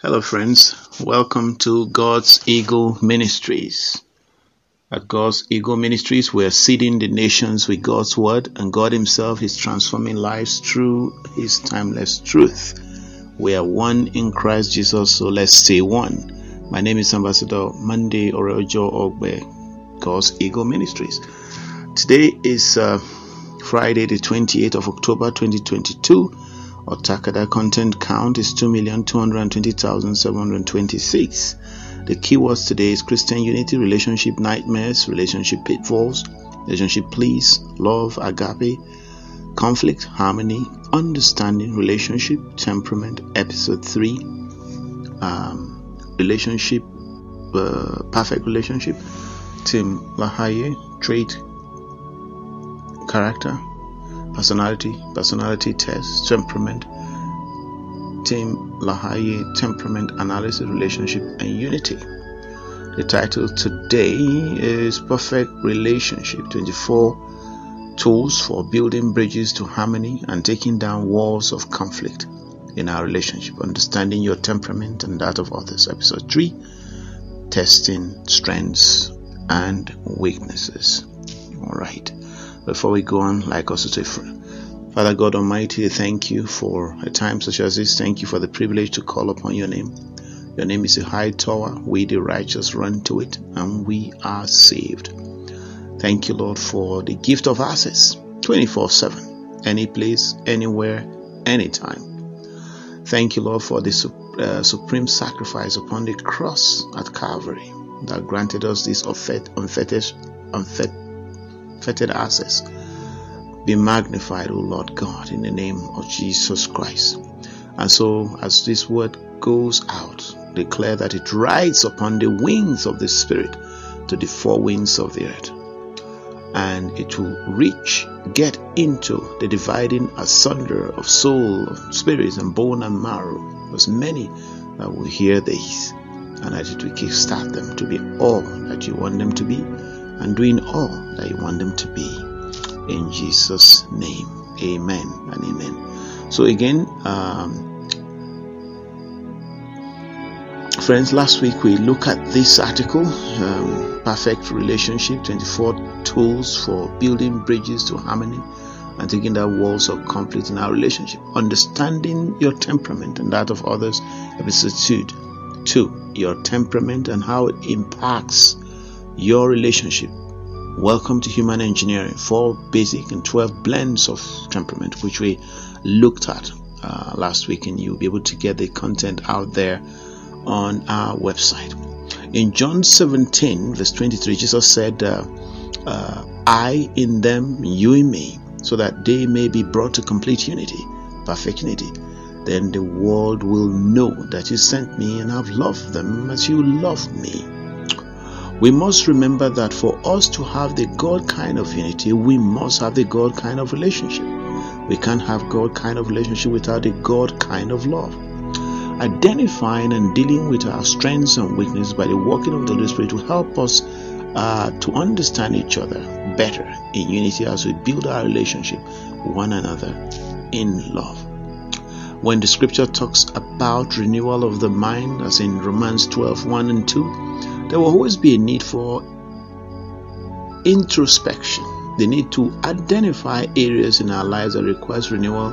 Hello, friends. Welcome to God's Eagle Ministries. At God's Eagle Ministries, we are seeding the nations with God's Word, and God Himself is transforming lives through His timeless truth. We are one in Christ Jesus, so let's stay one. My name is Ambassador Monday Orojo Ogbe, God's Eagle Ministries. Today is uh, Friday, the 28th of October 2022. Our Takada content count is 2,220,726. The keywords today is Christian unity, relationship nightmares, relationship pitfalls, relationship please, love, agape, conflict, harmony, understanding, relationship, temperament, episode 3, um, relationship, uh, perfect relationship, Tim LaHaye, trait, character, personality, personality test, temperament, Tim LaHaye, temperament analysis, relationship, and unity. The title today is Perfect Relationship 24 Tools for Building Bridges to Harmony and Taking Down Walls of Conflict in Our Relationship, Understanding Your Temperament and that of Others. Episode 3 Testing Strengths and Weaknesses. All right. Before we go on, like us to Father God Almighty, thank you for a time such as this. Thank you for the privilege to call upon your name. Your name is a high tower. We, the righteous, run to it and we are saved. Thank you, Lord, for the gift of access 24 7, any place, anywhere, anytime. Thank you, Lord, for the uh, supreme sacrifice upon the cross at Calvary that granted us this unfettered, unfettered access be magnified, O Lord God, in the name of Jesus Christ. And so, as this word goes out, declare that it rides upon the wings of the Spirit to the four winds of the earth. And it will reach, get into the dividing asunder of soul, of spirits, and bone and marrow. There's many that will hear this, and that it will kickstart them to be all that you want them to be, and doing all that you want them to be in Jesus' name. Amen and amen. So, again, um, friends, last week we looked at this article um, Perfect Relationship 24 Tools for Building Bridges to Harmony and Taking Down Walls of Conflict in Our Relationship. Understanding your temperament and that of others, episode 2. 2. Your temperament and how it impacts your relationship Welcome to Human Engineering, four basic and 12 blends of temperament, which we looked at uh, last week, and you'll be able to get the content out there on our website. In John 17, verse 23, Jesus said, uh, uh, I in them, you in me, so that they may be brought to complete unity, perfect unity. Then the world will know that you sent me and have loved them as you loved me. We must remember that for us to have the God kind of unity, we must have the God kind of relationship. We can't have God kind of relationship without the God kind of love. Identifying and dealing with our strengths and weaknesses by the working of the Holy Spirit will help us uh, to understand each other better in unity as we build our relationship one another in love. When the scripture talks about renewal of the mind, as in Romans 12 1 and 2, there will always be a need for introspection. The need to identify areas in our lives that requires renewal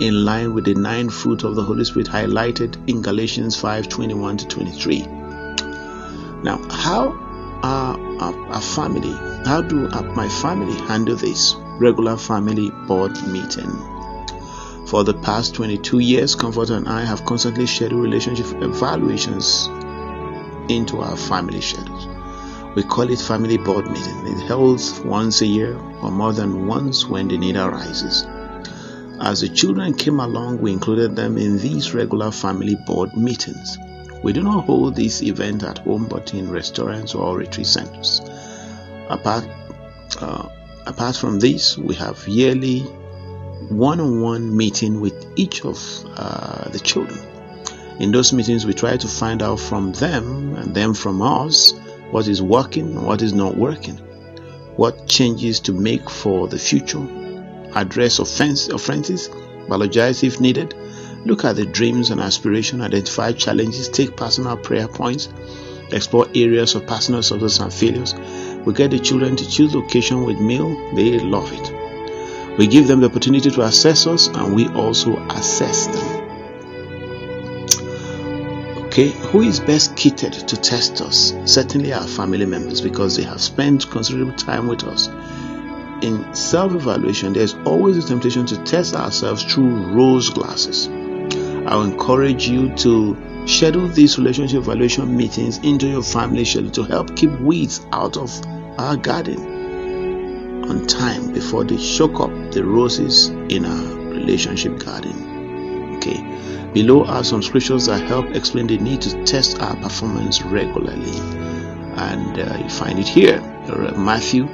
in line with the nine fruit of the Holy Spirit highlighted in Galatians 5 21 to 23. Now, how are our, family, how do my family handle this regular family board meeting? For the past 22 years, Comfort and I have constantly shared relationship evaluations into our family schedules. We call it family board meeting. It holds once a year or more than once when the need arises. As the children came along, we included them in these regular family board meetings. We do not hold this event at home but in restaurants or retreat centers. Apart, uh, apart from this, we have yearly one on one meeting with each of uh, the children in those meetings, we try to find out from them and them from us what is working what is not working, what changes to make for the future, address offense, offenses, apologize if needed, Look at the dreams and aspirations, identify challenges, take personal prayer points, explore areas of personal success and failures. We get the children to choose location with meal, they love it. We give them the opportunity to assess us and we also assess them. Okay, who is best kitted to test us? Certainly our family members because they have spent considerable time with us. In self evaluation, there's always a temptation to test ourselves through rose glasses. I'll encourage you to schedule these relationship evaluation meetings into your family schedule to help keep weeds out of our garden on time before they choke up the roses in our relationship garden. Below are some scriptures that help explain the need to test our performance regularly. And uh, you find it here Matthew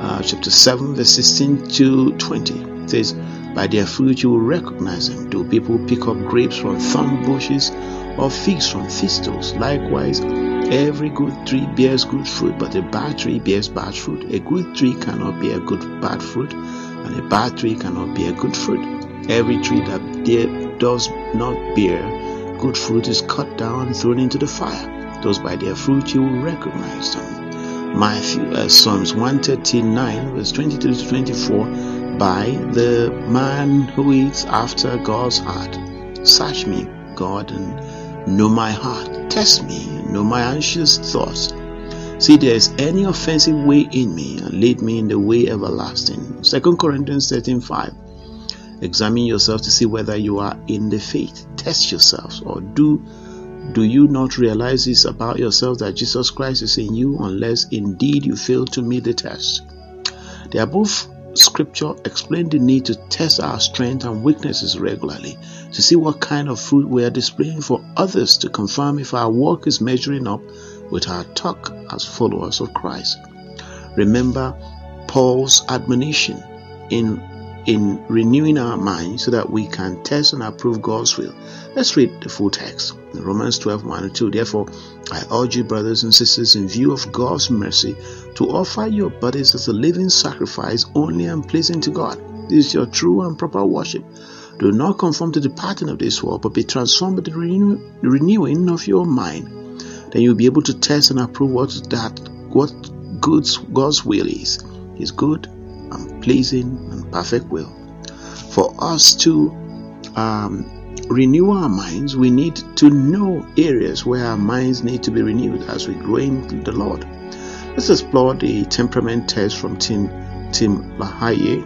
uh, chapter 7, verse 16 to 20. It says, By their fruit you will recognize them. Do people pick up grapes from thorn bushes or figs from thistles? Likewise, every good tree bears good fruit, but a bad tree bears bad fruit. A good tree cannot bear good bad fruit, and a bad tree cannot bear good fruit. Every tree that does not bear good fruit is cut down and thrown into the fire. Those by their fruit you will recognize them. Matthew, uh, Psalms 139, verse 23 to 24. By the man who eats after God's heart. Search me, God, and know my heart. Test me, know my anxious thoughts. See, there is any offensive way in me, and lead me in the way everlasting. 2 Corinthians 13 5. Examine yourself to see whether you are in the faith. Test yourselves, or do do you not realize this about yourself that Jesus Christ is in you unless indeed you fail to meet the test? The above scripture explain the need to test our strength and weaknesses regularly to see what kind of fruit we are displaying for others to confirm if our work is measuring up with our talk as followers of Christ. Remember Paul's admonition in in renewing our mind so that we can test and approve God's will. Let's read the full text. Romans 12 1 and 2. Therefore, I urge you, brothers and sisters, in view of God's mercy, to offer your bodies as a living sacrifice, only and pleasing to God. This is your true and proper worship. Do not conform to the pattern of this world, but be transformed by the, renew- renewing of your mind. Then you'll be able to test and approve what that what God's God's will is. His good pleasing and perfect will. For us to um, renew our minds, we need to know areas where our minds need to be renewed as we grow in the Lord. Let's explore the temperament test from Tim Tim LaHaye,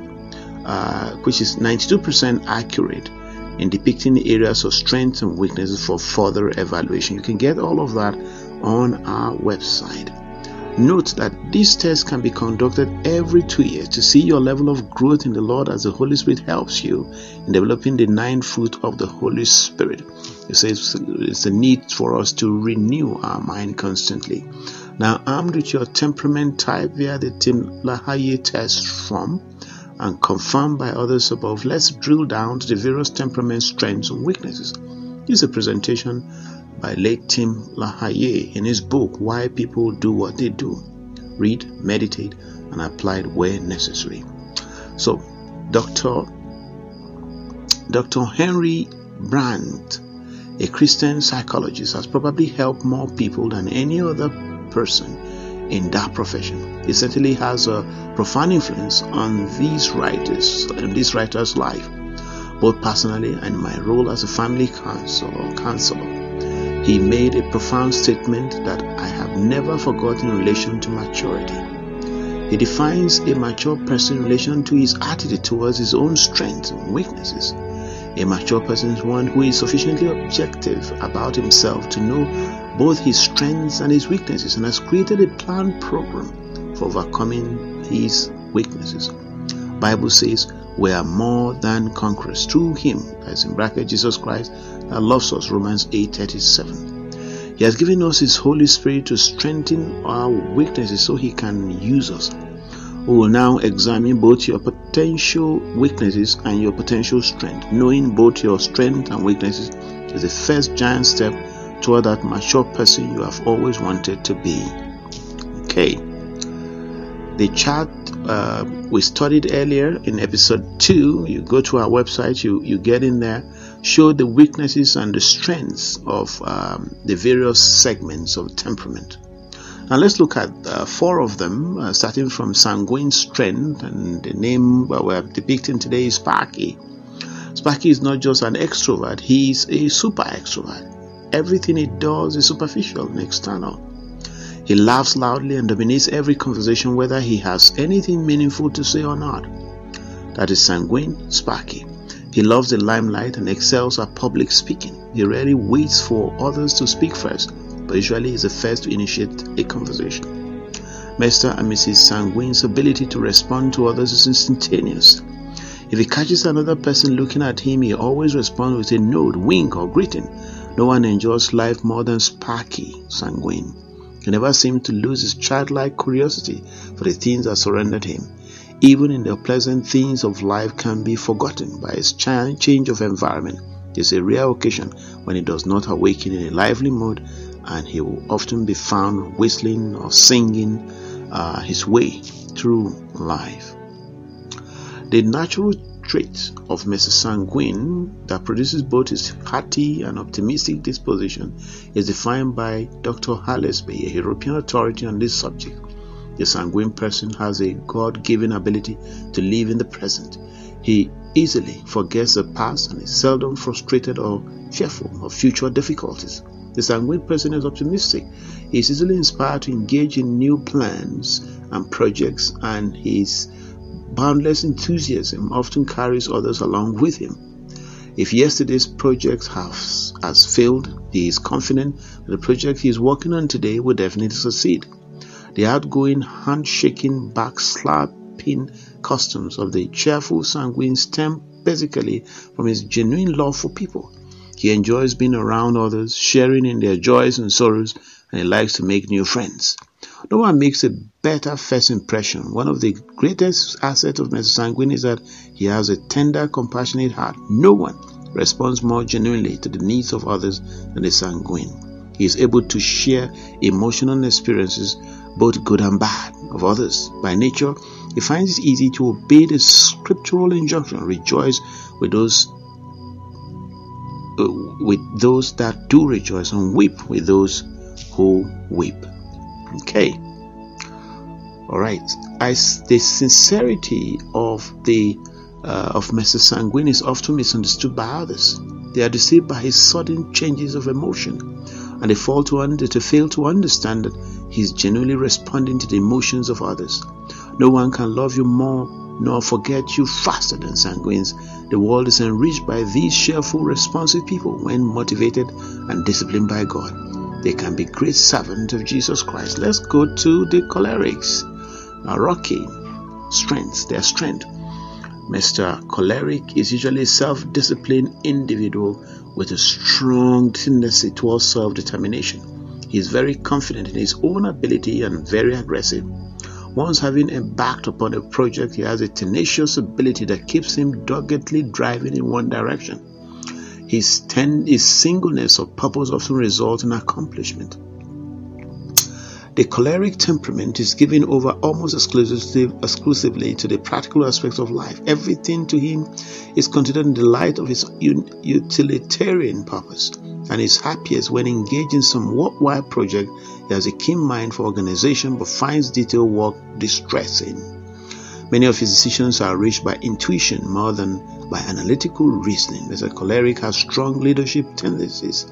uh, which is 92% accurate in depicting the areas of strengths and weaknesses for further evaluation. You can get all of that on our website. Note that this test can be conducted every two years to see your level of growth in the Lord as the Holy Spirit helps you in developing the nine fruit of the Holy Spirit. It says it's a need for us to renew our mind constantly. Now, armed with your temperament type via the Tim LaHaye test form and confirmed by others above, let's drill down to the various temperament strengths and weaknesses. This is a presentation by late Tim LaHaye in his book Why People Do What They Do. Read, meditate, and apply it where necessary. So, Dr. Dr. Henry Brandt, a Christian psychologist, has probably helped more people than any other person in that profession. He certainly has a profound influence on these writers, in this writers' life, both personally and in my role as a family counselor. counselor. He made a profound statement that I have never forgotten in relation to maturity. He defines a mature person in relation to his attitude towards his own strengths and weaknesses. A mature person is one who is sufficiently objective about himself to know both his strengths and his weaknesses and has created a planned program for overcoming his weaknesses. Bible says we are more than conquerors through him, as in bracket Jesus Christ, that loves us, Romans 8:37. He has given us his Holy Spirit to strengthen our weaknesses so he can use us. We will now examine both your potential weaknesses and your potential strength. Knowing both your strength and weaknesses is the first giant step toward that mature person you have always wanted to be. Okay. The chart uh, we studied earlier in episode 2, you go to our website, you, you get in there show the weaknesses and the strengths of um, the various segments of temperament. Now let's look at uh, four of them, uh, starting from sanguine strength, and the name we're depicting today is Sparky. Sparky is not just an extrovert; he's a super extrovert. Everything he does is superficial and external. He laughs loudly and dominates every conversation, whether he has anything meaningful to say or not. That is sanguine Sparky. He loves the limelight and excels at public speaking. He rarely waits for others to speak first, but usually is the first to initiate a conversation. Mr. and Mrs. Sanguine's ability to respond to others is instantaneous. If he catches another person looking at him, he always responds with a nod, wink, or greeting. No one enjoys life more than Sparky Sanguine. He never seemed to lose his childlike curiosity for the things that surrounded him. Even in the pleasant things of life can be forgotten by his change of environment. There's a rare occasion when he does not awaken in a lively mood, and he will often be found whistling or singing uh, his way through life. The natural trait of Mr. Sanguine that produces both his hearty and optimistic disposition is defined by Dr. Hallesby, a European authority on this subject. The sanguine person has a God given ability to live in the present. He easily forgets the past and is seldom frustrated or fearful of future difficulties. The sanguine person is optimistic. He is easily inspired to engage in new plans and projects, and his boundless enthusiasm often carries others along with him. If yesterday's project has, has failed, he is confident that the project he is working on today will definitely succeed. The outgoing, handshaking, backslapping customs of the cheerful sanguine stem basically from his genuine love for people. He enjoys being around others, sharing in their joys and sorrows, and he likes to make new friends. No one makes a better first impression. One of the greatest assets of Mr. Sanguine is that he has a tender, compassionate heart. No one responds more genuinely to the needs of others than the sanguine. He is able to share emotional experiences, both good and bad, of others. By nature, he finds it easy to obey the scriptural injunction rejoice with those uh, with those that do rejoice and weep with those who weep. Okay. All right. As the sincerity of the uh, of Mr. Sanguine is often misunderstood by others. They are deceived by his sudden changes of emotion, and fall to, under, to fail to understand that he is genuinely responding to the emotions of others. No one can love you more nor forget you faster than sanguines. The world is enriched by these cheerful, responsive people when motivated and disciplined by God they can be great servants of Jesus Christ. Let's go to the cholerics. Rocky, strengths, their strength. Mr. Choleric is usually a self disciplined individual with a strong tendency towards self determination. He is very confident in his own ability and very aggressive. Once having embarked upon a project, he has a tenacious ability that keeps him doggedly driving in one direction. His, ten, his singleness of purpose often results in accomplishment. The choleric temperament is given over almost exclusively, exclusively to the practical aspects of life. Everything to him is considered in the light of his utilitarian purpose, and is happiest when engaged in some worthwhile project. He has a keen mind for organization but finds detailed work distressing. Many of his decisions are reached by intuition more than by analytical reasoning. Mr. Choleric has strong leadership tendencies.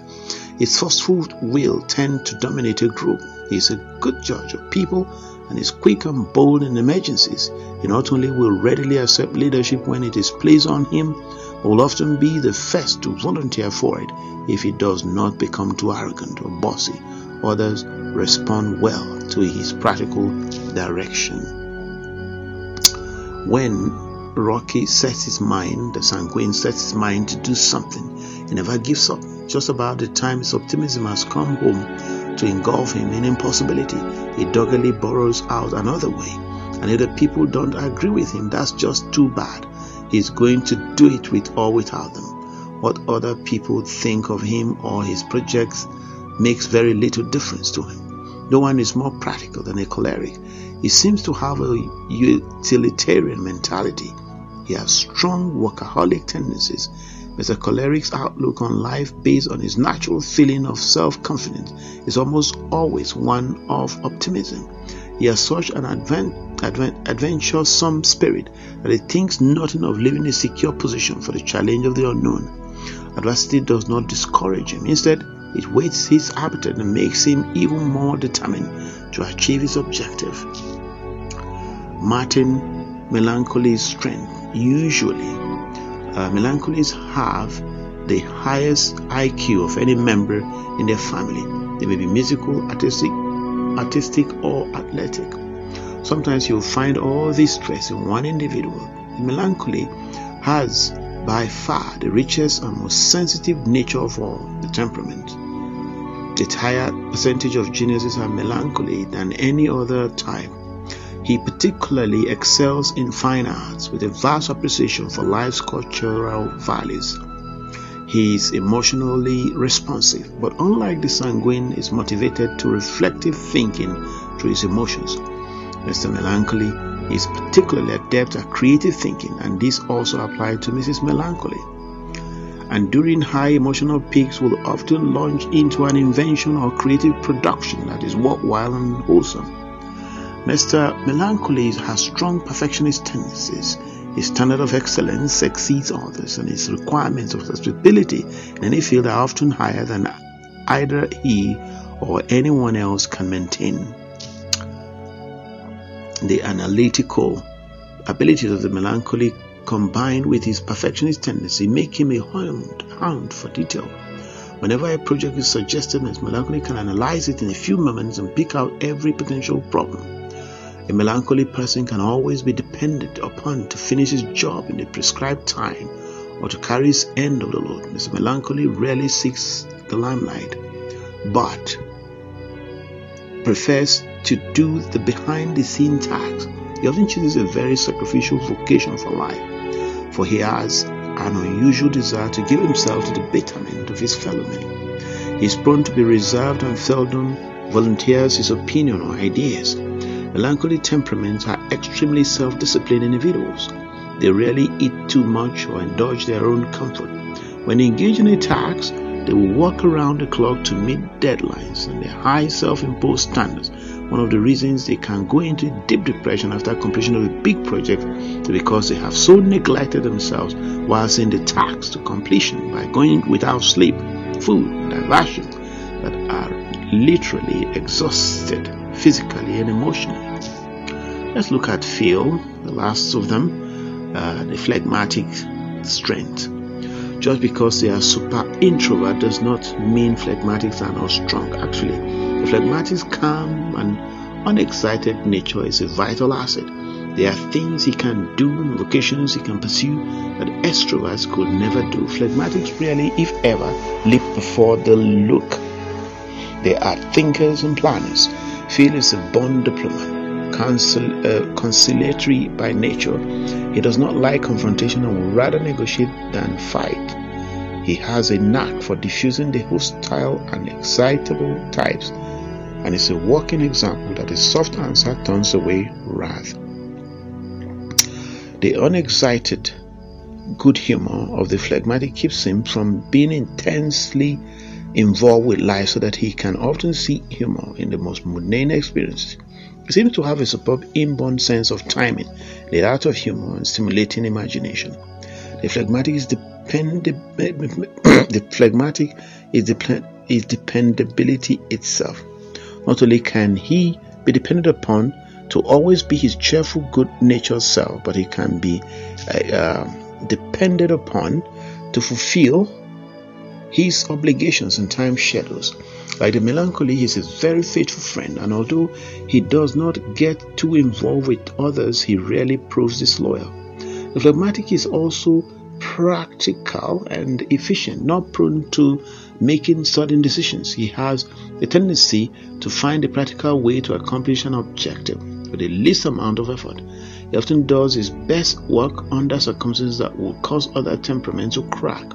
His forceful will tends to dominate a group. He is a good judge of people and is quick and bold in emergencies. He not only will readily accept leadership when it is placed on him, but will often be the first to volunteer for it if he does not become too arrogant or bossy. Others respond well to his practical direction. When Rocky sets his mind, the sanguine sets his mind to do something, he never gives up. Just about the time his optimism has come home to engulf him in impossibility, he doggedly burrows out another way. And if the people don't agree with him, that's just too bad. He's going to do it with or without them. What other people think of him or his projects makes very little difference to him. No one is more practical than a choleric. He seems to have a utilitarian mentality. He has strong workaholic tendencies. Mr. Choleric's outlook on life based on his natural feeling of self confidence is almost always one of optimism. He has such an advent, advent, adventuresome spirit that he thinks nothing of leaving a secure position for the challenge of the unknown. Adversity does not discourage him. Instead, it weights his appetite and makes him even more determined to achieve his objective. Martin Melancholy's strength. Usually, uh, melancholies have the highest IQ of any member in their family. They may be musical, artistic, artistic or athletic. Sometimes you'll find all these traits in one individual. Melancholy has by far the richest and most sensitive nature of all, the temperament. The higher percentage of geniuses are melancholy than any other type. He particularly excels in fine arts with a vast appreciation for life's cultural values. He is emotionally responsive, but unlike the sanguine, is motivated to reflective thinking through his emotions. Mr. Melancholy is particularly adept at creative thinking, and this also applies to Mrs. Melancholy. And during high emotional peaks, will often launch into an invention or creative production that is worthwhile and wholesome. Mr. Melancholy has strong perfectionist tendencies. His standard of excellence exceeds others, and his requirements of stability in any field are often higher than either he or anyone else can maintain. The analytical abilities of the melancholy combined with his perfectionist tendency make him a hound, hound for detail. Whenever a project is suggested, Mr. Melancholy can analyze it in a few moments and pick out every potential problem. A melancholy person can always be depended upon to finish his job in the prescribed time or to carry his end of the load. Mr. Melancholy rarely seeks the limelight, but prefers to do the behind the scenes tasks. He often chooses a very sacrificial vocation for life, for he has an unusual desire to give himself to the betterment of his fellow men. He is prone to be reserved and seldom volunteers his opinion or ideas. Melancholy temperaments are extremely self disciplined individuals. They rarely eat too much or indulge their own comfort. When engaged in a task, they will work around the clock to meet deadlines and their high self imposed standards. One of the reasons they can go into deep depression after completion of a big project is because they have so neglected themselves while seeing the task to completion by going without sleep, food, and diversion that are literally exhausted physically and emotionally. Let's look at Phil, the last of them, uh, the phlegmatic strength. Just because they are super introvert does not mean phlegmatics are not strong. Actually, the phlegmatic's calm and unexcited nature is a vital asset. There are things he can do vocations he can pursue that extroverts could never do. Phlegmatics rarely, if ever, leap before the look. They are thinkers and planners. Phil is a born diplomat concil- uh, conciliatory by nature. He does not like confrontation and would rather negotiate than fight. He has a knack for diffusing the hostile and excitable types and is a working example that a soft answer turns away wrath. The unexcited good humor of the phlegmatic keeps him from being intensely involved with life so that he can often see humor in the most mundane experiences. He seems to have a superb inborn sense of timing, the art of humor, and stimulating imagination. The phlegmatic is the phlegmatic is, dep- is dependability itself. Not only can he be depended upon to always be his cheerful, good-natured self, but he can be uh, uh, depended upon to fulfill his obligations and time schedules. Like the melancholy, he is a very faithful friend, and although he does not get too involved with others, he rarely proves disloyal. The phlegmatic is also practical and efficient, not prone to making sudden decisions. He has a tendency to find a practical way to accomplish an objective with the least amount of effort. He often does his best work under circumstances that will cause other temperaments to crack.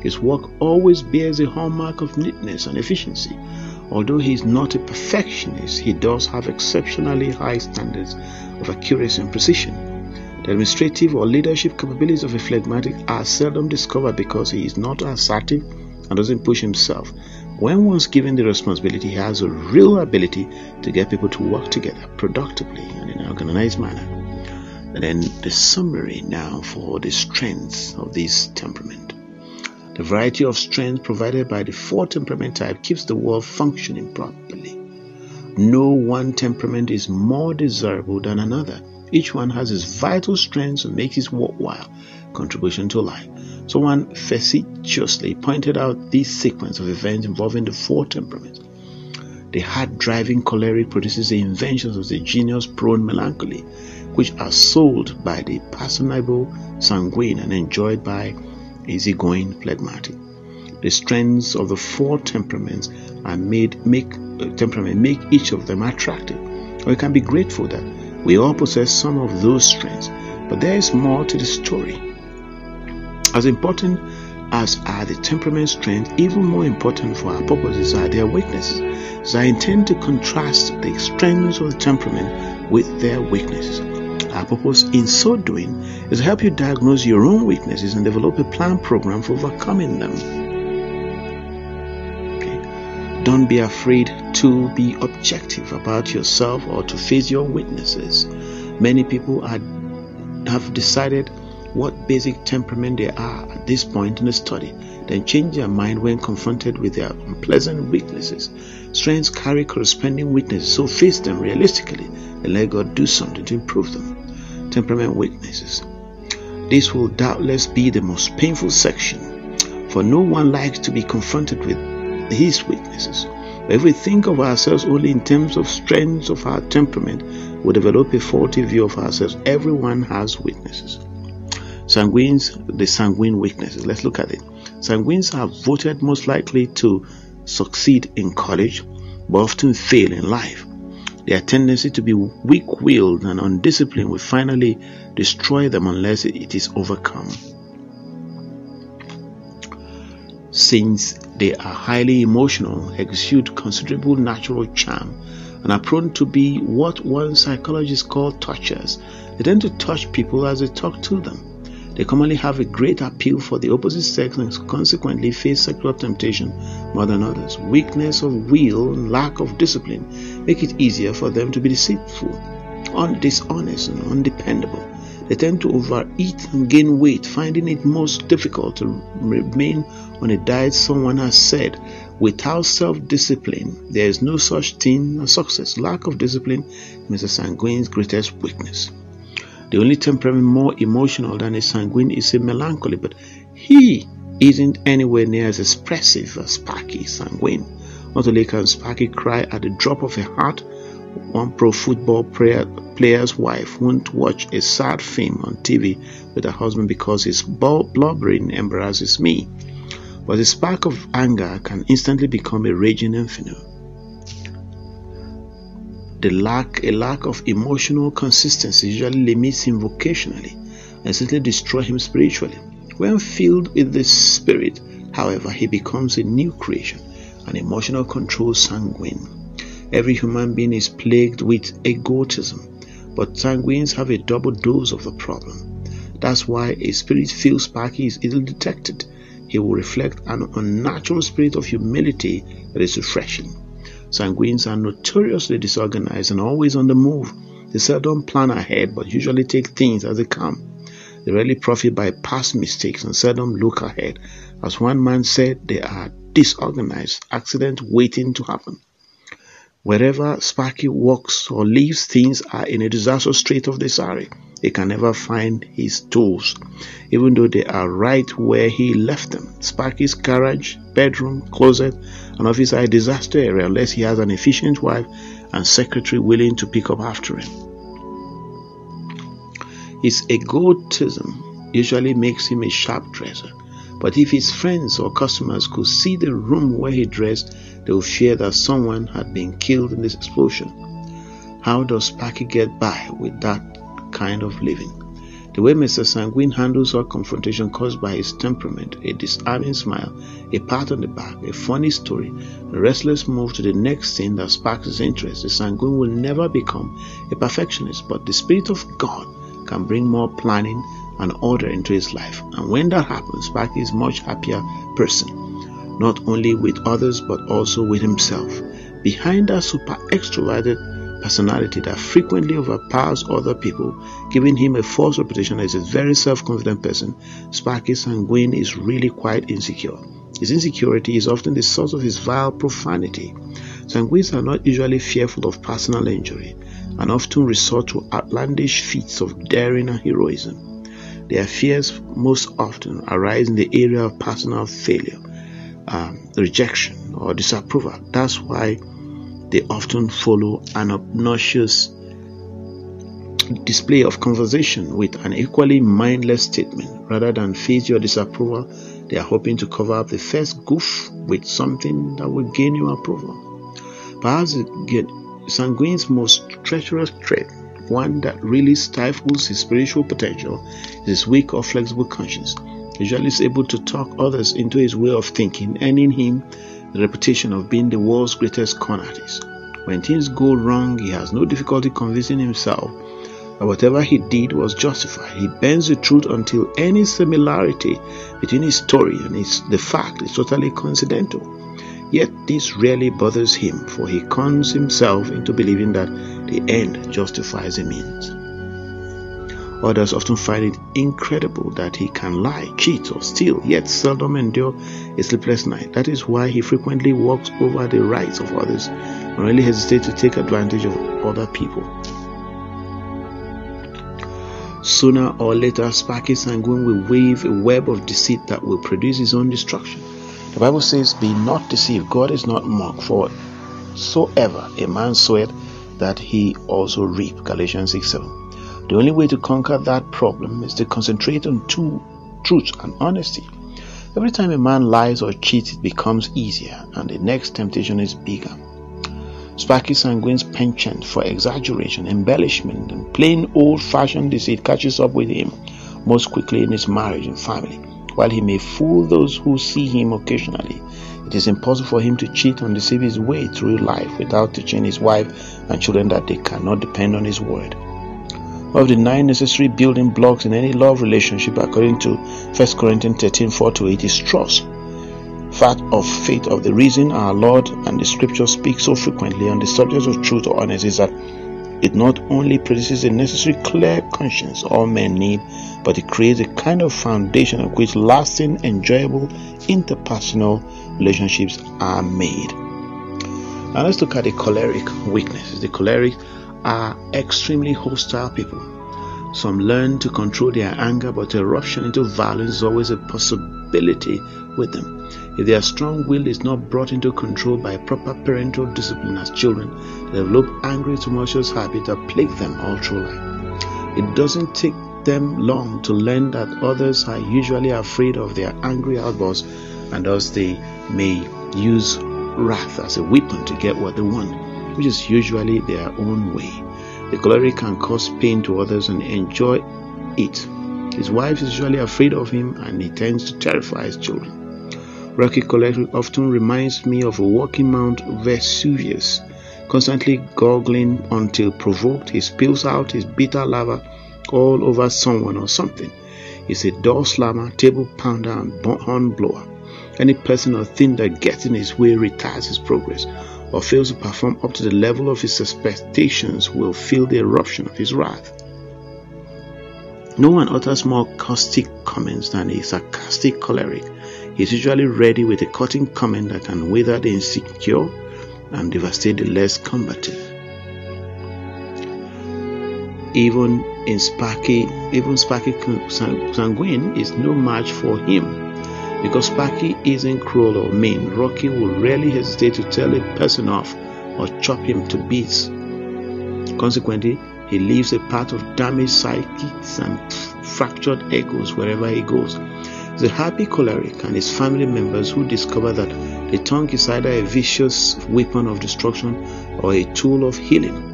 His work always bears a hallmark of neatness and efficiency. Although he is not a perfectionist, he does have exceptionally high standards of accuracy and precision. The administrative or leadership capabilities of a phlegmatic are seldom discovered because he is not assertive and doesn't push himself. When once given the responsibility, he has a real ability to get people to work together productively and in an organized manner. And then the summary now for the strengths of this temperament. The variety of strengths provided by the four temperament type keeps the world functioning properly. No one temperament is more desirable than another. Each one has its vital strengths and makes its worthwhile contribution to life. Someone facetiously pointed out this sequence of events involving the four temperaments. The hard driving choleric produces the inventions of the genius prone melancholy, which are sold by the personable sanguine and enjoyed by easygoing phlegmatic. The strengths of the four temperaments are made make uh, temperament make each of them attractive. We can be grateful that we all possess some of those strengths, but there is more to the story. As important as are the temperament strengths, even more important for our purposes are their weaknesses. So I intend to contrast the strengths of the temperament with their weaknesses. Our purpose in so doing is to help you diagnose your own weaknesses and develop a plan program for overcoming them. Okay. Don't be afraid to be objective about yourself or to face your weaknesses. Many people are, have decided what basic temperament they are this point in the study, then change their mind when confronted with their unpleasant weaknesses. Strengths carry corresponding weaknesses, so face them realistically and let God do something to improve them temperament weaknesses. This will doubtless be the most painful section, for no one likes to be confronted with his weaknesses. But if we think of ourselves only in terms of strengths of our temperament, we develop a faulty view of ourselves. Everyone has weaknesses. Sanguines, the sanguine weaknesses. Let's look at it. Sanguines are voted most likely to succeed in college, but often fail in life. Their tendency to be weak willed and undisciplined will finally destroy them unless it is overcome. Since they are highly emotional, exude considerable natural charm, and are prone to be what one psychologist call touchers, they tend to touch people as they talk to them. They commonly have a great appeal for the opposite sex and consequently face sexual temptation more than others. Weakness of will and lack of discipline make it easier for them to be deceitful, dishonest, and undependable. They tend to overeat and gain weight, finding it most difficult to remain on a diet someone has said. Without self discipline, there is no such thing as success. Lack of discipline is Mr. Sanguine's greatest weakness. The only temperament more emotional than a sanguine is a melancholy, but he isn't anywhere near as expressive as Sparky Sanguine. Not only can Sparky cry at the drop of a hat, one pro football player, player's wife won't watch a sad film on TV with her husband because his blubbering embarrasses me. But a spark of anger can instantly become a raging inferno the lack a lack of emotional consistency usually limits him vocationally and simply destroy him spiritually. When filled with the Spirit, however, he becomes a new creation, an emotional control sanguine. Every human being is plagued with egotism, but sanguines have a double dose of the problem. That's why a spirit-filled sparky is easily detected. He will reflect an unnatural spirit of humility that is refreshing. Sanguines are notoriously disorganized and always on the move. They seldom plan ahead but usually take things as they come. They rarely profit by past mistakes and seldom look ahead. As one man said, they are disorganized, accident waiting to happen. Wherever Sparky walks or leaves, things are in a disastrous state of disarray. He can never find his tools, even though they are right where he left them. Sparky's garage, bedroom, closet, and office are a disaster area unless he has an efficient wife and secretary willing to pick up after him. His egotism usually makes him a sharp dresser, but if his friends or customers could see the room where he dressed, they would fear that someone had been killed in this explosion. How does Sparky get by with that kind of living. The way Mr. Sanguine handles all confrontation caused by his temperament, a disarming smile, a pat on the back, a funny story, a restless move to the next thing that sparks his interest, the Sanguine will never become a perfectionist, but the Spirit of God can bring more planning and order into his life. And when that happens, Sparky is much happier person, not only with others but also with himself. Behind that super extroverted personality that frequently overpowers other people, giving him a false reputation as a very self-confident person, Sparky Sanguine is really quite insecure. His insecurity is often the source of his vile profanity. Sanguines are not usually fearful of personal injury and often resort to outlandish feats of daring and heroism. Their fears most often arise in the area of personal failure, um, rejection, or disapproval. That's why they often follow an obnoxious display of conversation with an equally mindless statement. Rather than face your disapproval, they are hoping to cover up the first goof with something that will gain your approval. Perhaps Sanguine's most treacherous trait one that really stifles his spiritual potential is his weak or flexible conscience. Usually is able to talk others into his way of thinking, earning him the reputation of being the world's greatest con artist. When things go wrong, he has no difficulty convincing himself that whatever he did was justified. He bends the truth until any similarity between his story and his, the fact is totally coincidental. Yet this rarely bothers him, for he cons himself into believing that the end justifies the means. Others often find it incredible that he can lie, cheat, or steal, yet seldom endure a sleepless night. That is why he frequently walks over the rights of others and really hesitates to take advantage of other people. Sooner or later, Sparky Sanguine will weave a web of deceit that will produce his own destruction. The Bible says, Be not deceived, God is not mocked, for soever a man soweth, that he also reap. Galatians 6 7. The only way to conquer that problem is to concentrate on two truth and honesty. Every time a man lies or cheats, it becomes easier, and the next temptation is bigger. Sparky Sanguine's penchant for exaggeration, embellishment, and plain old fashioned deceit catches up with him most quickly in his marriage and family. While he may fool those who see him occasionally, it is impossible for him to cheat and deceive his way through life without teaching his wife and children that they cannot depend on his word. Of the nine necessary building blocks in any love relationship, according to 1 Corinthians 13 4 to 8, is trust. Fact of faith of the reason our Lord and the scripture speak so frequently on the subject of truth or honesty is that it not only produces a necessary clear conscience all men need, but it creates a kind of foundation on which lasting, enjoyable interpersonal relationships are made. Now let's look at the choleric weaknesses. The choleric are extremely hostile people. Some learn to control their anger, but eruption into violence is always a possibility with them. If their strong will is not brought into control by proper parental discipline as children, they develop angry, tumultuous habits that plague them all through life. It doesn't take them long to learn that others are usually afraid of their angry outbursts and thus they may use wrath as a weapon to get what they want, which is usually their own way. The choleric can cause pain to others and enjoy it. His wife is usually afraid of him and he tends to terrify his children. Rocky choleric often reminds me of a walking Mount Vesuvius, constantly gurgling until provoked, he spills out his bitter lava all over someone or something. He's a door slammer, table pounder, and horn blower. Any person or thing that gets in his way retards his progress or fails to perform up to the level of his expectations will feel the eruption of his wrath. No one utters more caustic comments than a sarcastic choleric. He is usually ready with a cutting comment that can wither the insecure and devastate the less combative even in Sparky, even Sparky Sanguine is no match for him. Because Sparky isn't cruel or mean, Rocky will rarely hesitate to tell a person off or chop him to bits. Consequently, he leaves a path of damaged psychics and fractured egos wherever he goes. The happy choleric and his family members who discover that the tongue is either a vicious weapon of destruction or a tool of healing.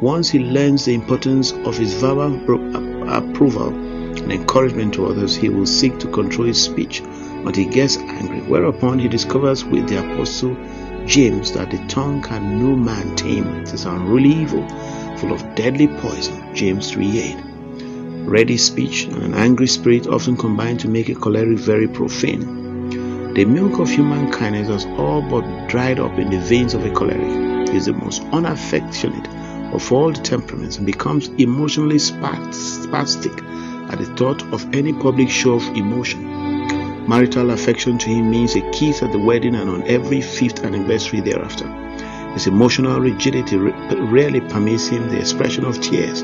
Once he learns the importance of his verbal uh, approval and encouragement to others, he will seek to control his speech, but he gets angry. Whereupon he discovers with the apostle James that the tongue can no man tame. It is unruly evil, full of deadly poison. James 3:8. ready speech, and an angry spirit often combine to make a choleric very profane. The milk of human kindness has all but dried up in the veins of a choleric. He is the most unaffectionate of all the temperaments and becomes emotionally spastic at the thought of any public show of emotion. Marital affection to him means a kiss at the wedding and on every fifth anniversary thereafter. His emotional rigidity rarely permits him the expression of tears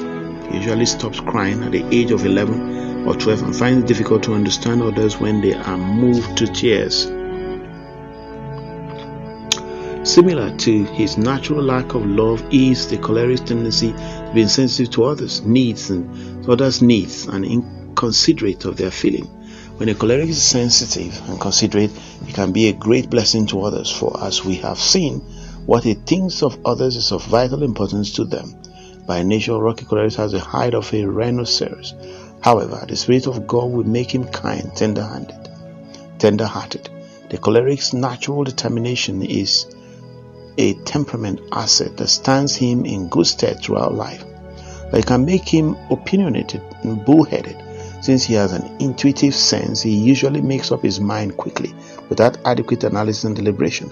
He usually stops crying at the age of 11 or 12 and finds it difficult to understand others when they are moved to tears. Similar to his natural lack of love is the choleric's tendency to be insensitive to others' needs and others' needs and inconsiderate of their feeling. When a choleric is sensitive and considerate, he can be a great blessing to others, for as we have seen, what he thinks of others is of vital importance to them. By nature, Rocky Choleric has the height of a rhinoceros. However, the Spirit of God will make him kind, tender-handed, tender-hearted. The choleric's natural determination is a temperament asset that stands him in good stead throughout life. But it can make him opinionated and bullheaded. Since he has an intuitive sense, he usually makes up his mind quickly without adequate analysis and deliberation.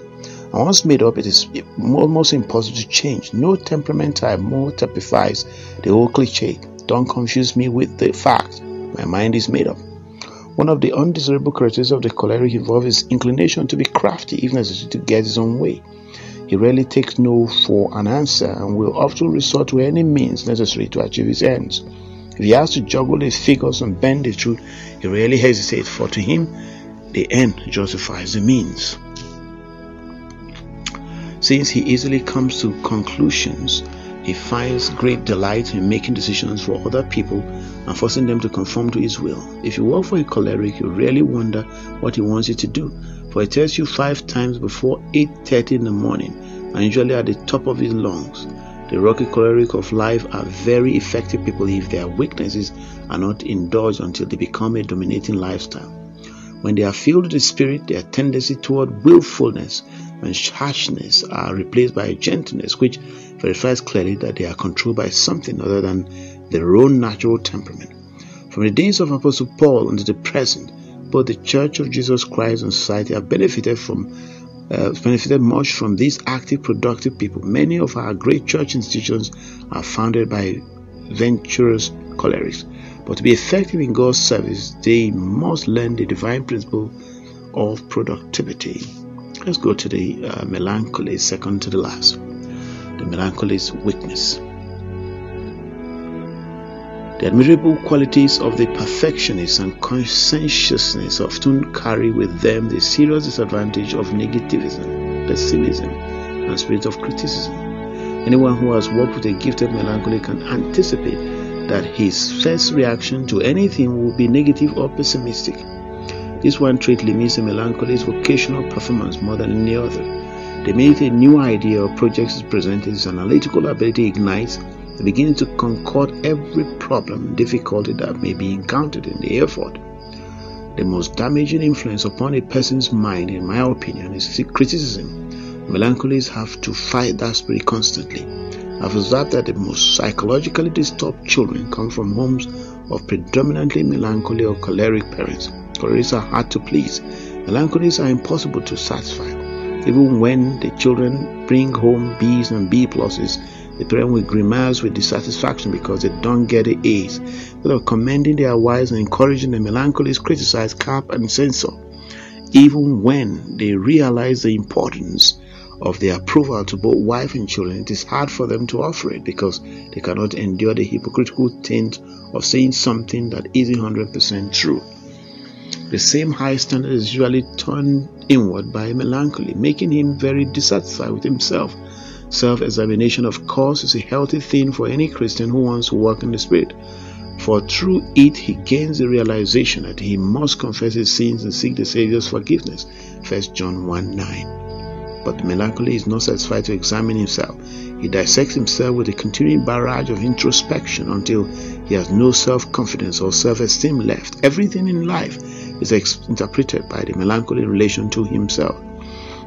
And once made up, it is almost impossible to change. No temperament type more typifies the whole cliche. Don't confuse me with the fact. My mind is made up. One of the undesirable characteristics of the choleric involves his inclination to be crafty, even necessary, to get his own way. He rarely takes no for an answer and will often resort to any means necessary to achieve his ends. If he has to juggle the figures and bend the truth, he rarely hesitates, for to him, the end justifies the means. Since he easily comes to conclusions, he finds great delight in making decisions for other people and forcing them to conform to his will. If you work for a choleric, you really wonder what he wants you to do, for he tells you five times before 8:30 in the morning, and usually at the top of his lungs. The rocky choleric of life are very effective people if their weaknesses are not indulged until they become a dominating lifestyle. When they are filled with the Spirit, their tendency toward willfulness and harshness are replaced by gentleness, which verifies clearly that they are controlled by something other than their own natural temperament. From the days of Apostle Paul until the present, both the Church of Jesus Christ and society have benefited from uh, benefited much from these active, productive people. Many of our great church institutions are founded by venturous cholerics. But to be effective in God's service, they must learn the divine principle of productivity. Let's go to the uh, melancholy, second to the last. The melancholy's weakness. The admirable qualities of the perfectionist and conscientiousness often carry with them the serious disadvantage of negativism, pessimism, and spirit of criticism. Anyone who has worked with a gifted melancholy can anticipate that his first reaction to anything will be negative or pessimistic. This one trait limits a melancholy's vocational performance more than any other. The minute a new idea or project is presented, his analytical ability ignites and begins to concord every problem and difficulty that may be encountered in the effort. The most damaging influence upon a person's mind, in my opinion, is criticism. Melancholies have to fight that spirit constantly. I've observed that the most psychologically disturbed children come from homes of predominantly melancholy or choleric parents. Cholerics are hard to please. Melancholies are impossible to satisfy. Even when the children bring home B's and B pluses, the parent will grimace with dissatisfaction because they don't get the A's. Instead of commending their wives and encouraging the melancholies, criticize, cap, and censor. Even when they realize the importance of their approval to both wife and children, it is hard for them to offer it because they cannot endure the hypocritical tint of saying something that isn't 100% true. The same high standard is usually turned inward by melancholy, making him very dissatisfied with himself. Self examination, of course, is a healthy thing for any Christian who wants to walk in the Spirit. For through it he gains the realization that he must confess his sins and seek the Savior's forgiveness. 1 John 1 9. But the melancholy is not satisfied to examine himself. He dissects himself with a continuing barrage of introspection until he has no self confidence or self esteem left. Everything in life is interpreted by the melancholy relation to himself.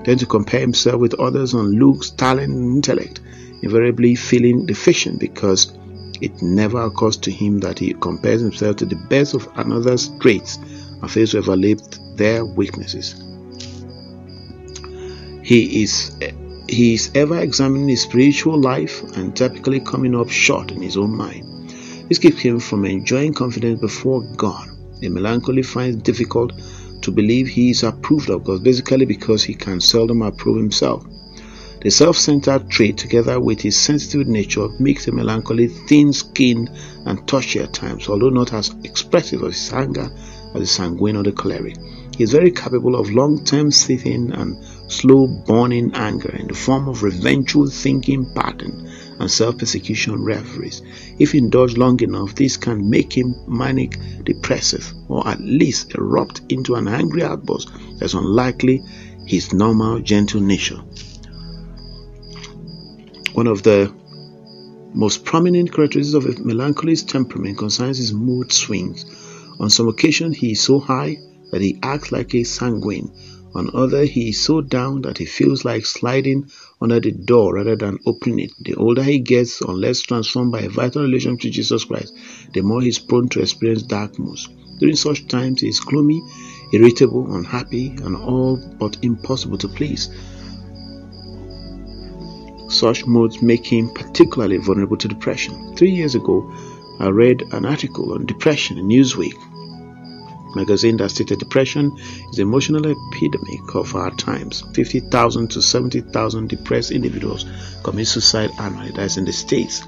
Then to compare himself with others on looks, talent, and intellect, invariably feeling deficient because It never occurs to him that he compares himself to the best of another's traits and fails to evaluate their weaknesses. He is he is ever examining his spiritual life and typically coming up short in his own mind. This keeps him from enjoying confidence before God. The melancholy finds difficult to believe he is approved of God, basically because he can seldom approve himself. The self centered trait, together with his sensitive nature, makes him melancholy thin skinned and touchy at times, although not as expressive of his anger as the sanguine or the choleric. He is very capable of long term seething and slow burning anger in the form of revengeful thinking pattern and self persecution reveries. If indulged long enough, this can make him manic depressive or at least erupt into an angry outburst that's unlikely his normal gentle nature. One of the most prominent characteristics of a melancholy's temperament concerns his mood swings. On some occasions, he is so high that he acts like a sanguine. On other, he is so down that he feels like sliding under the door rather than opening it. The older he gets, unless transformed by a vital relationship to Jesus Christ, the more he is prone to experience dark moods. During such times, he is gloomy, irritable, unhappy, and all but impossible to please. Such moods make him particularly vulnerable to depression. Three years ago, I read an article on depression in Newsweek magazine that stated depression is the emotional epidemic of our times. 50,000 to 70,000 depressed individuals commit suicide annually. That's in the States.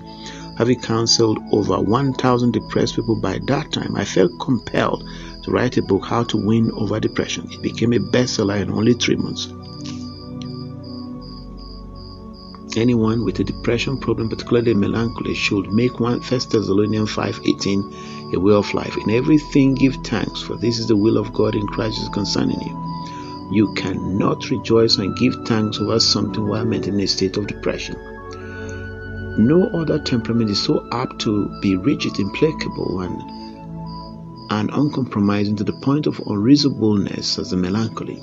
Having counseled over 1,000 depressed people by that time, I felt compelled to write a book, How to Win Over Depression. It became a bestseller in only three months. Anyone with a depression problem, particularly melancholy, should make 1 Thessalonians 5:18 a way of life. In everything give thanks, for this is the will of God in Christ concerning you. You cannot rejoice and give thanks over something while maintaining a state of depression. No other temperament is so apt to be rigid, implacable, and, and uncompromising to the point of unreasonableness as the melancholy.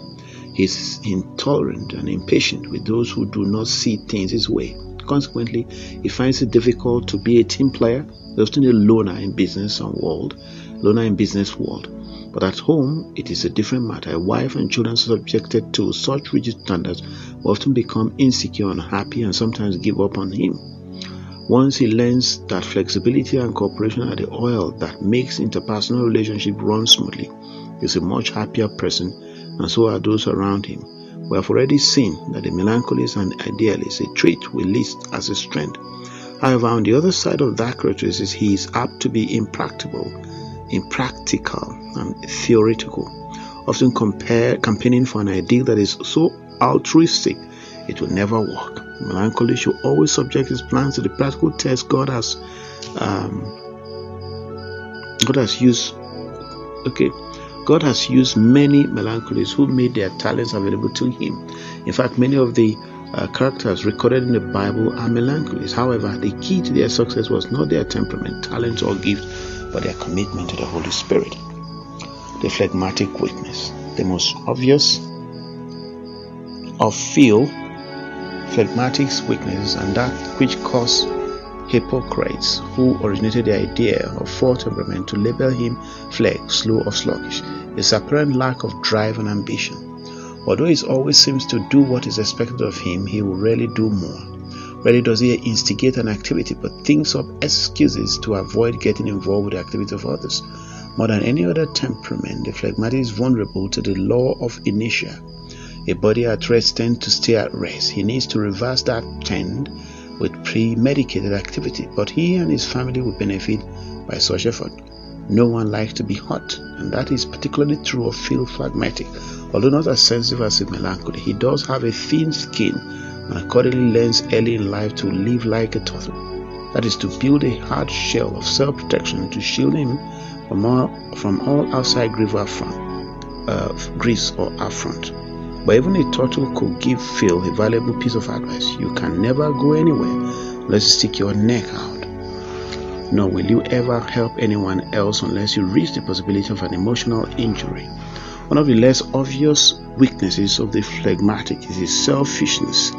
He is intolerant and impatient with those who do not see things his way. Consequently, he finds it difficult to be a team player, often a loner in business and world, loner in business world. But at home, it is a different matter. A wife and children subjected to such rigid standards will often become insecure, unhappy, and sometimes give up on him. Once he learns that flexibility and cooperation are the oil that makes interpersonal relationship run smoothly, he's a much happier person and so are those around him. We have already seen that the melancholy and idealist, a trait we list as a strength. However, on the other side of that characteristic, he is apt to be impractical, impractical, and theoretical, often compare, campaigning for an ideal that is so altruistic it will never work. Melancholy should always subject his plans to the practical test God has um, God has used. Okay, God has used many melancholies who made their talents available to Him. In fact, many of the uh, characters recorded in the Bible are melancholies. However, the key to their success was not their temperament, talent, or gift, but their commitment to the Holy Spirit. The phlegmatic weakness, the most obvious of few phlegmatic weaknesses, and that which caused Hippocrates, who originated the idea of four temperament, to label him phleg, slow or sluggish, his apparent lack of drive and ambition. Although he always seems to do what is expected of him, he will rarely do more. Rarely does he instigate an activity, but thinks of excuses to avoid getting involved with the activity of others. More than any other temperament, the phlegmatic is vulnerable to the law of inertia. A body at rest tends to stay at rest. He needs to reverse that trend with premeditated activity, but he and his family will benefit by such effort. No one likes to be hot, and that is particularly true of Phil Phlegmatic. Although not as sensitive as a melancholy, he does have a thin skin and accordingly learns early in life to live like a turtle. That is to build a hard shell of self-protection to shield him from all, from all outside grief or affront, uh, or affront. But even a turtle could give Phil a valuable piece of advice. You can never go anywhere unless you stick your neck out. Nor will you ever help anyone else unless you risk the possibility of an emotional injury. One of the less obvious weaknesses of the phlegmatic is his selfishness.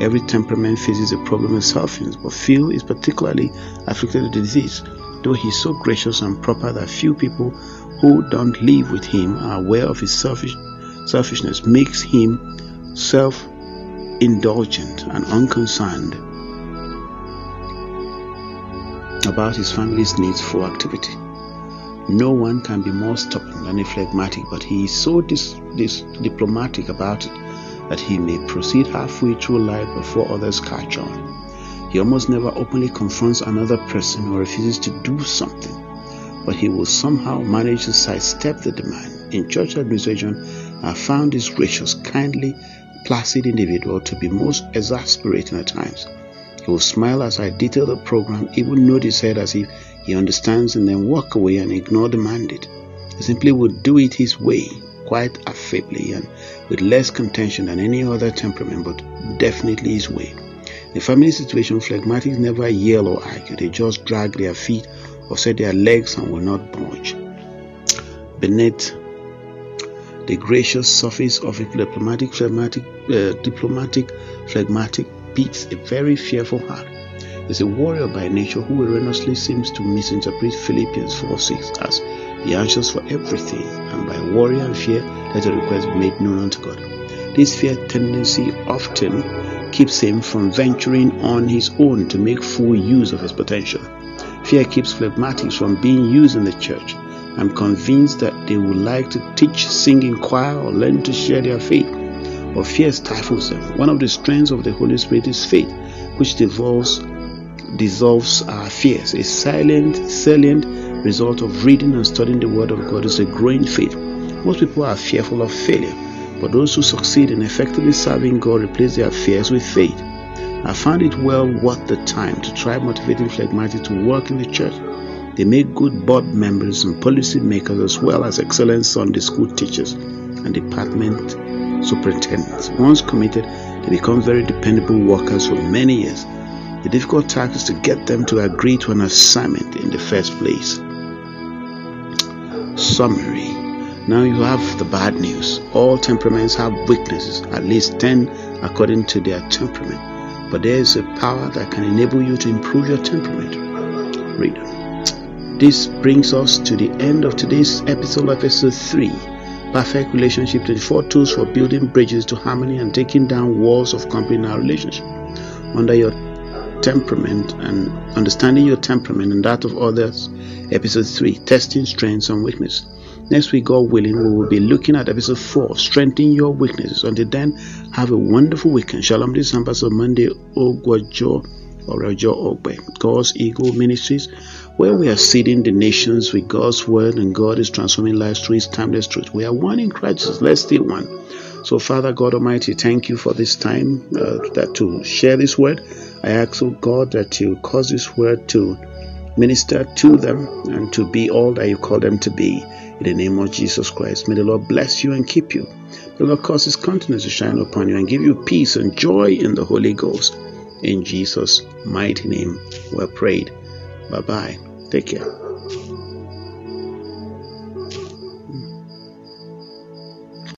Every temperament faces a problem of selfishness, but Phil is particularly afflicted with the disease, though he is so gracious and proper that few people who don't live with him are aware of his selfish, selfishness, makes him self indulgent and unconcerned about his family's needs for activity. No one can be more stubborn than a phlegmatic, but he is so dis- dis- diplomatic about it that he may proceed halfway through life before others catch on. He almost never openly confronts another person or refuses to do something, but he will somehow manage to sidestep the demand. In church administration, I found this gracious, kindly, placid individual to be most exasperating at times. He will smile as I detail the program, even nod his head as if he understands, and then walk away and ignore the mandate. He simply would do it his way, quite affably and with less contention than any other temperament, but definitely his way. In family situation, phlegmatics never yell or argue, they just drag their feet or set their legs and will not budge. Beneath the gracious surface of a diplomatic, phlegmatic, uh, diplomatic, phlegmatic beats a very fearful heart. Is a warrior by nature who erroneously seems to misinterpret Philippians 4 6 as be anxious for everything, and by worry and fear let the request be made known unto God. This fear tendency often keeps him from venturing on his own to make full use of his potential. Fear keeps phlegmatics from being used in the church. I'm convinced that they would like to teach, sing in choir, or learn to share their faith. But fear stifles them. One of the strengths of the Holy Spirit is faith, which devolves dissolves our fears. A silent, salient result of reading and studying the Word of God is a growing faith. Most people are fearful of failure, but those who succeed in effectively serving God replace their fears with faith. I found it well worth the time to try motivating phlegmatics to work in the church. They make good board members and policy makers as well as excellent Sunday school teachers and department superintendents. Once committed, they become very dependable workers for many years. The difficult task is to get them to agree to an assignment in the first place. Summary Now you have the bad news. All temperaments have weaknesses, at least 10 according to their temperament. But there is a power that can enable you to improve your temperament. Read. This brings us to the end of today's episode of episode 3 Perfect Relationship 24 Tools for Building Bridges to Harmony and Taking Down Walls of Conflict in Our Relationship. Under your temperament and understanding your temperament and that of others. Episode 3 Testing Strengths and Weakness. Next week, God willing, we will be looking at episode 4 Strengthening Your Weaknesses. Until then, have a wonderful weekend. Shalom. This is Ambassador Monday Ogwajo or Ogbe, God's Eagle Ministries, where we are seeding the nations with God's word and God is transforming lives through His timeless truth. We are one in Christ. Let's stay one. So, Father God Almighty, thank you for this time uh, that to share this word. I ask, oh God, that you cause this word to minister to them and to be all that you call them to be. In the name of Jesus Christ, may the Lord bless you and keep you. The Lord cause his countenance to shine upon you and give you peace and joy in the Holy Ghost. In Jesus' mighty name, we are prayed. Bye bye. Take care.